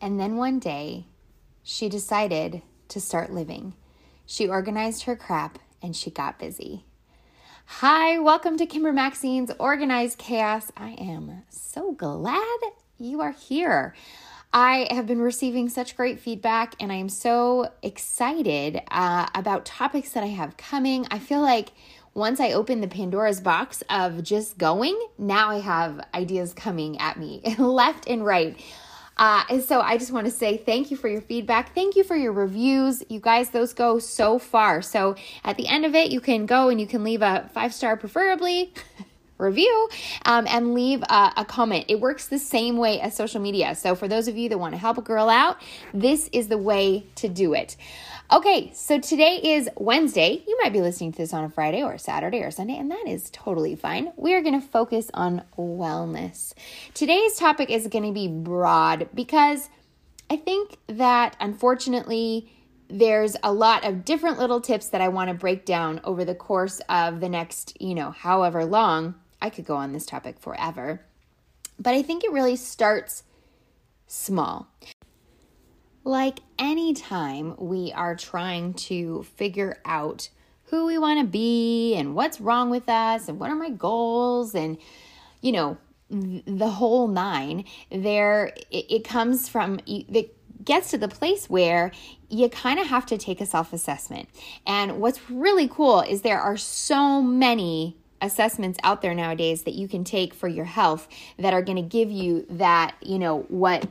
And then one day, she decided to start living. She organized her crap and she got busy. Hi, welcome to Kimber Maxine's Organized Chaos. I am so glad you are here. I have been receiving such great feedback and I am so excited uh, about topics that I have coming. I feel like once I open the Pandora's box of just going, now I have ideas coming at me left and right. Uh, and so I just want to say thank you for your feedback. Thank you for your reviews. You guys, those go so far. So at the end of it, you can go and you can leave a five star, preferably. review um, and leave a, a, comment. It works the same way as social media. So, for those of you that want to help a girl out, this is the way to do it. Okay, so today is Wednesday. You might be listening to this on a Friday or a Saturday or Sunday, and that is totally fine. We are going to focus on wellness. Today's topic is going to be broad because I think that unfortunately, there's a lot of different little tips that I want to break down over the course of the next, you know, however long. I could go on this topic forever. But I think it really starts small. Like any time we are trying to figure out who we want to be and what's wrong with us and what are my goals and you know the whole nine there it, it comes from it gets to the place where you kind of have to take a self-assessment and what's really cool is there are so many assessments out there nowadays that you can take for your health that are going to give you that you know what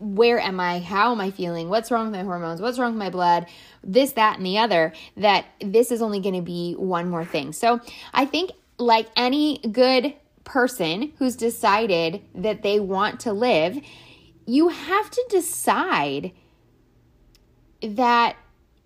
where am I? How am I feeling? What's wrong with my hormones? What's wrong with my blood? This, that, and the other, that this is only going to be one more thing. So I think, like any good person who's decided that they want to live, you have to decide that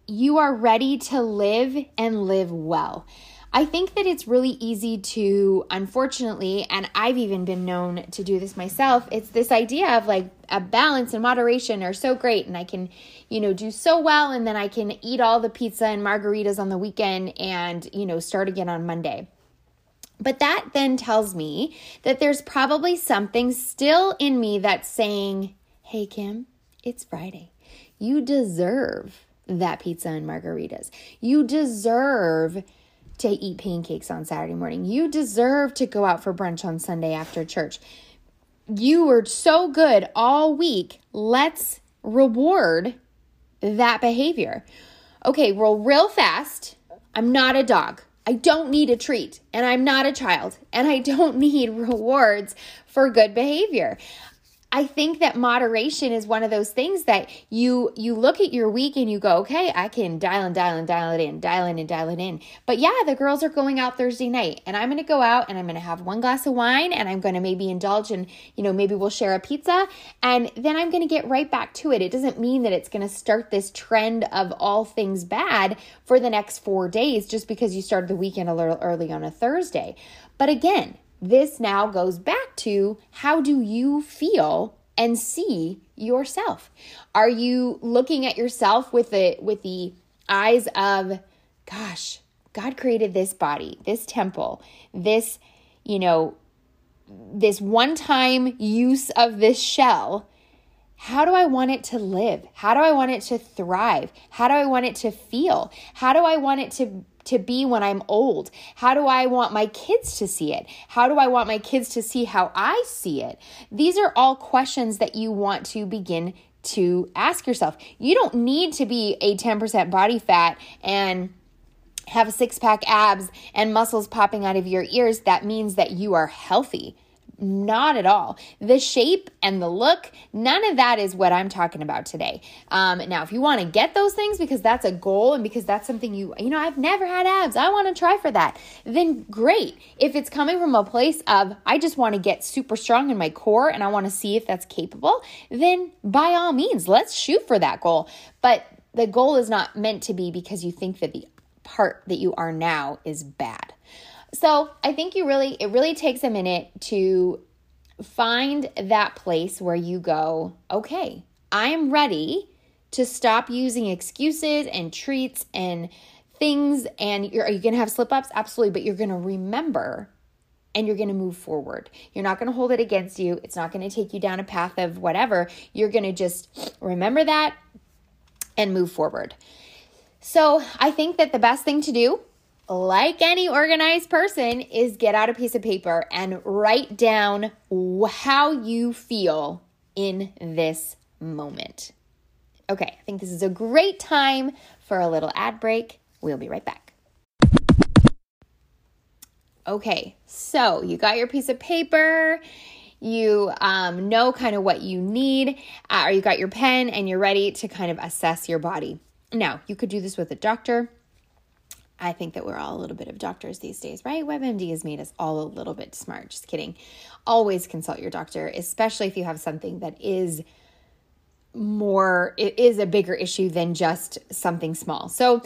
you are ready to live and live well. I think that it's really easy to, unfortunately, and I've even been known to do this myself, it's this idea of like a balance and moderation are so great, and I can, you know, do so well, and then I can eat all the pizza and margaritas on the weekend and, you know, start again on Monday. But that then tells me that there's probably something still in me that's saying, hey, Kim, it's Friday. You deserve that pizza and margaritas. You deserve to eat pancakes on Saturday morning. You deserve to go out for brunch on Sunday after church. You were so good all week. Let's reward that behavior. Okay, roll real fast. I'm not a dog. I don't need a treat, and I'm not a child, and I don't need rewards for good behavior. I think that moderation is one of those things that you you look at your week and you go, okay, I can dial and dial and dial it in, dial in and dial it in. But yeah, the girls are going out Thursday night and I'm gonna go out and I'm gonna have one glass of wine and I'm gonna maybe indulge and you know, maybe we'll share a pizza and then I'm gonna get right back to it. It doesn't mean that it's gonna start this trend of all things bad for the next four days just because you started the weekend a little early on a Thursday. But again, this now goes back to how do you feel and see yourself? Are you looking at yourself with the with the eyes of gosh, God created this body, this temple, this, you know, this one-time use of this shell how do I want it to live? How do I want it to thrive? How do I want it to feel? How do I want it to to be when I'm old? How do I want my kids to see it? How do I want my kids to see how I see it? These are all questions that you want to begin to ask yourself. You don't need to be a 10% body fat and have a six pack abs and muscles popping out of your ears. That means that you are healthy. Not at all. The shape and the look, none of that is what I'm talking about today. Um, now, if you want to get those things because that's a goal and because that's something you, you know, I've never had abs, I want to try for that, then great. If it's coming from a place of, I just want to get super strong in my core and I want to see if that's capable, then by all means, let's shoot for that goal. But the goal is not meant to be because you think that the part that you are now is bad. So I think you really, it really takes a minute to find that place where you go, okay, I'm ready to stop using excuses and treats and things. And you're, are you going to have slip ups? Absolutely. But you're going to remember and you're going to move forward. You're not going to hold it against you. It's not going to take you down a path of whatever. You're going to just remember that and move forward. So, I think that the best thing to do, like any organized person, is get out a piece of paper and write down how you feel in this moment. Okay, I think this is a great time for a little ad break. We'll be right back. Okay, so you got your piece of paper, you um, know kind of what you need, uh, or you got your pen and you're ready to kind of assess your body. Now, you could do this with a doctor. I think that we're all a little bit of doctors these days, right? WebMD has made us all a little bit smart. Just kidding. Always consult your doctor, especially if you have something that is more, it is a bigger issue than just something small. So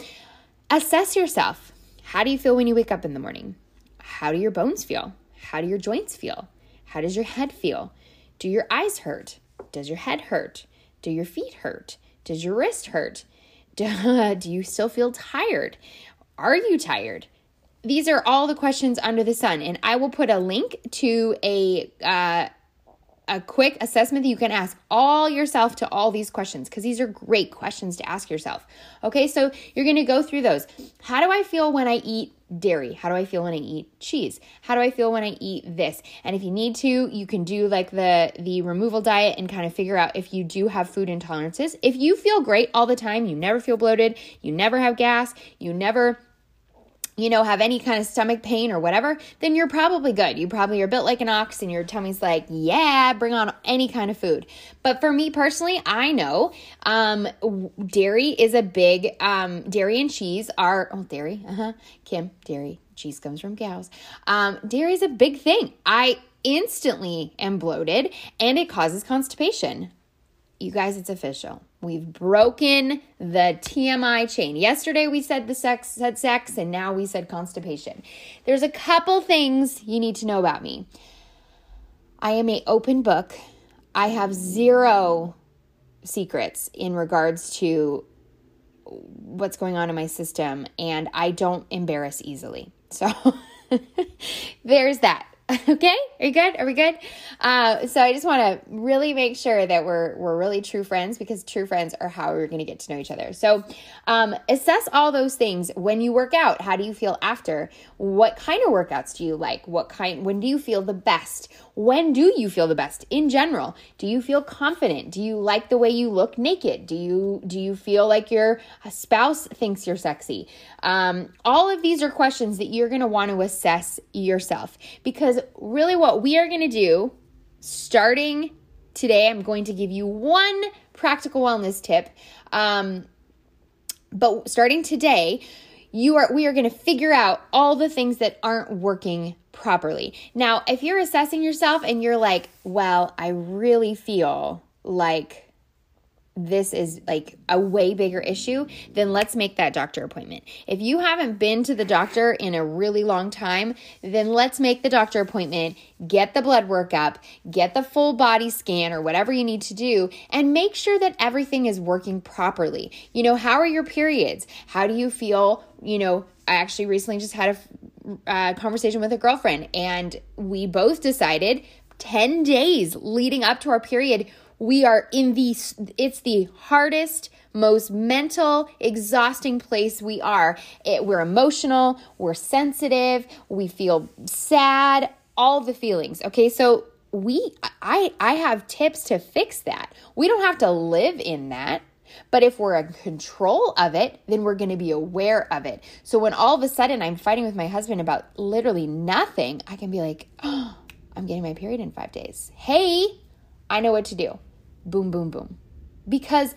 assess yourself. How do you feel when you wake up in the morning? How do your bones feel? How do your joints feel? How does your head feel? Do your eyes hurt? Does your head hurt? Do your feet hurt? Does your wrist hurt? Do, you still feel tired? Are you tired? These are all the questions under the sun, and I will put a link to a uh, a quick assessment that you can ask all yourself to all these questions because these are great questions to ask yourself. Okay, so you're going to go through those. How do I feel when I eat dairy? How do I feel when I eat cheese? How do I feel when I eat this? And if you need to, you can do like the the removal diet and kind of figure out if you do have food intolerances. If you feel great all the time, you never feel bloated, you never have gas, you never you know, have any kind of stomach pain or whatever, then you're probably good. You probably are built like an ox and your tummy's like, yeah, bring on any kind of food. But for me personally, I know um, dairy is a big, um, dairy and cheese are, oh, dairy, uh huh, Kim, dairy, cheese comes from cows. Um, dairy is a big thing. I instantly am bloated and it causes constipation. You guys, it's official. We've broken the TMI chain. Yesterday we said the sex said sex and now we said constipation. There's a couple things you need to know about me. I am a open book. I have zero secrets in regards to what's going on in my system and I don't embarrass easily. So there's that. okay are you good? Are we good? Uh, so i just want to really make sure that we're we're really true friends because true friends are how we're going to get to know each other. So um, assess all those things when you work out. How do you feel after? What kind of workouts do you like? What kind when do you feel the best? When do you feel the best? In general do you feel confident? Do you like the way you look naked? Do you do you feel like your spouse thinks you're sexy? Um, all of these are questions that you're going to want to assess yourself because really what we are going to do starting today i'm going to give you one practical wellness tip um, but starting today you are we are going to figure out all the things that aren't working properly. Now, if you're assessing yourself and you're like, well, I really feel like this is like a way bigger issue, then let's make that doctor appointment. If you haven't been to the doctor in a really long time, then let's make the doctor appointment, get the blood work up, get the full body scan or whatever you need to do, and make sure that everything is working properly. You know, how are your periods? How do you feel? You know, I actually recently just had a uh, conversation with a girlfriend, and we both decided 10 days leading up to our period we are in the it's the hardest most mental exhausting place we are it, we're emotional we're sensitive we feel sad all the feelings okay so we i i have tips to fix that we don't have to live in that but if we're in control of it, then we're going to be aware of it. So when all of a sudden I'm fighting with my husband about literally nothing, I can be like, oh, I'm getting my period in five days. Hey, I know what to do. Boom, boom, boom. Because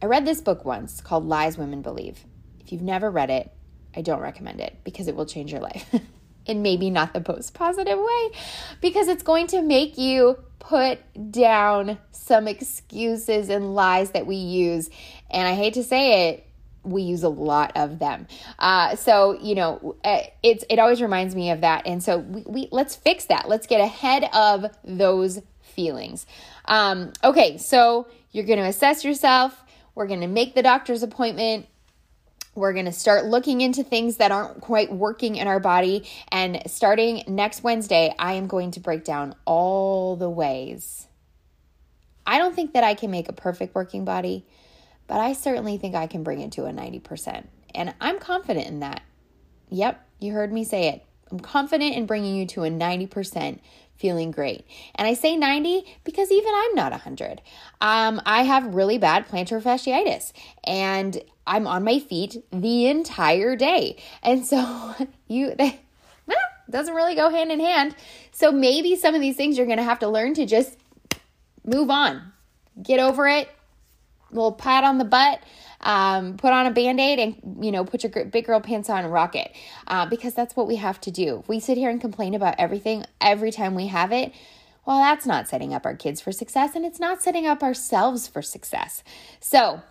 I read this book once called Lies Women Believe. If you've never read it, I don't recommend it because it will change your life. and maybe not the most positive way because it's going to make you put down some excuses and lies that we use. And I hate to say it, we use a lot of them. Uh, so you know, eh, it's it always reminds me of that. And so we, we let's fix that. Let's get ahead of those feelings. Um, okay, so you're going to assess yourself. We're going to make the doctor's appointment. We're going to start looking into things that aren't quite working in our body. And starting next Wednesday, I am going to break down all the ways. I don't think that I can make a perfect working body, but I certainly think I can bring it to a 90%. And I'm confident in that. Yep, you heard me say it. I'm confident in bringing you to a 90% feeling great. And I say 90 because even I'm not 100. Um, I have really bad plantar fasciitis and I'm on my feet the entire day. And so you, they, doesn't really go hand in hand. So maybe some of these things you're going to have to learn to just move on, get over it, little pat on the butt um, put on a band-aid and you know put your big girl pants on and rock it. Uh, because that's what we have to do. We sit here and complain about everything every time we have it well that's not setting up our kids for success and it's not setting up ourselves for success. So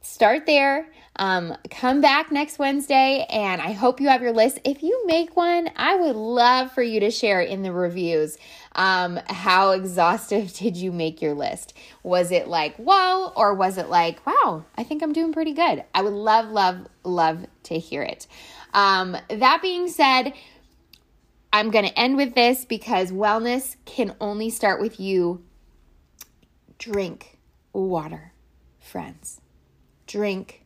start there um, come back next Wednesday, and I hope you have your list. If you make one, I would love for you to share in the reviews. Um, how exhaustive did you make your list? Was it like, whoa, or was it like, wow, I think I'm doing pretty good? I would love, love, love to hear it. Um, that being said, I'm going to end with this because wellness can only start with you. Drink water, friends. Drink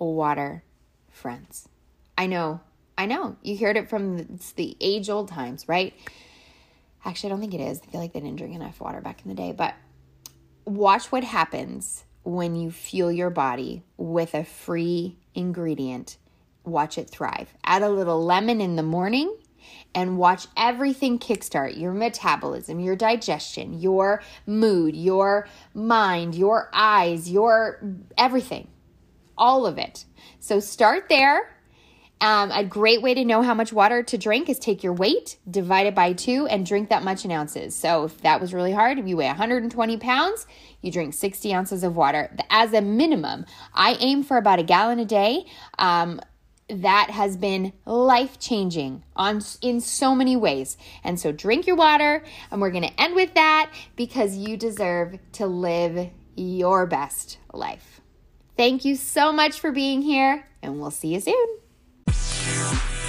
water friends. I know, I know. You heard it from the, the age old times, right? Actually, I don't think it is. I feel like they didn't drink enough water back in the day. But watch what happens when you fuel your body with a free ingredient. Watch it thrive. Add a little lemon in the morning and watch everything kickstart your metabolism, your digestion, your mood, your mind, your eyes, your everything all of it. So start there. Um, a great way to know how much water to drink is take your weight, divide it by two, and drink that much in ounces. So if that was really hard, if you weigh 120 pounds, you drink 60 ounces of water as a minimum. I aim for about a gallon a day. Um, that has been life changing on in so many ways. And so drink your water and we're going to end with that because you deserve to live your best life. Thank you so much for being here, and we'll see you soon.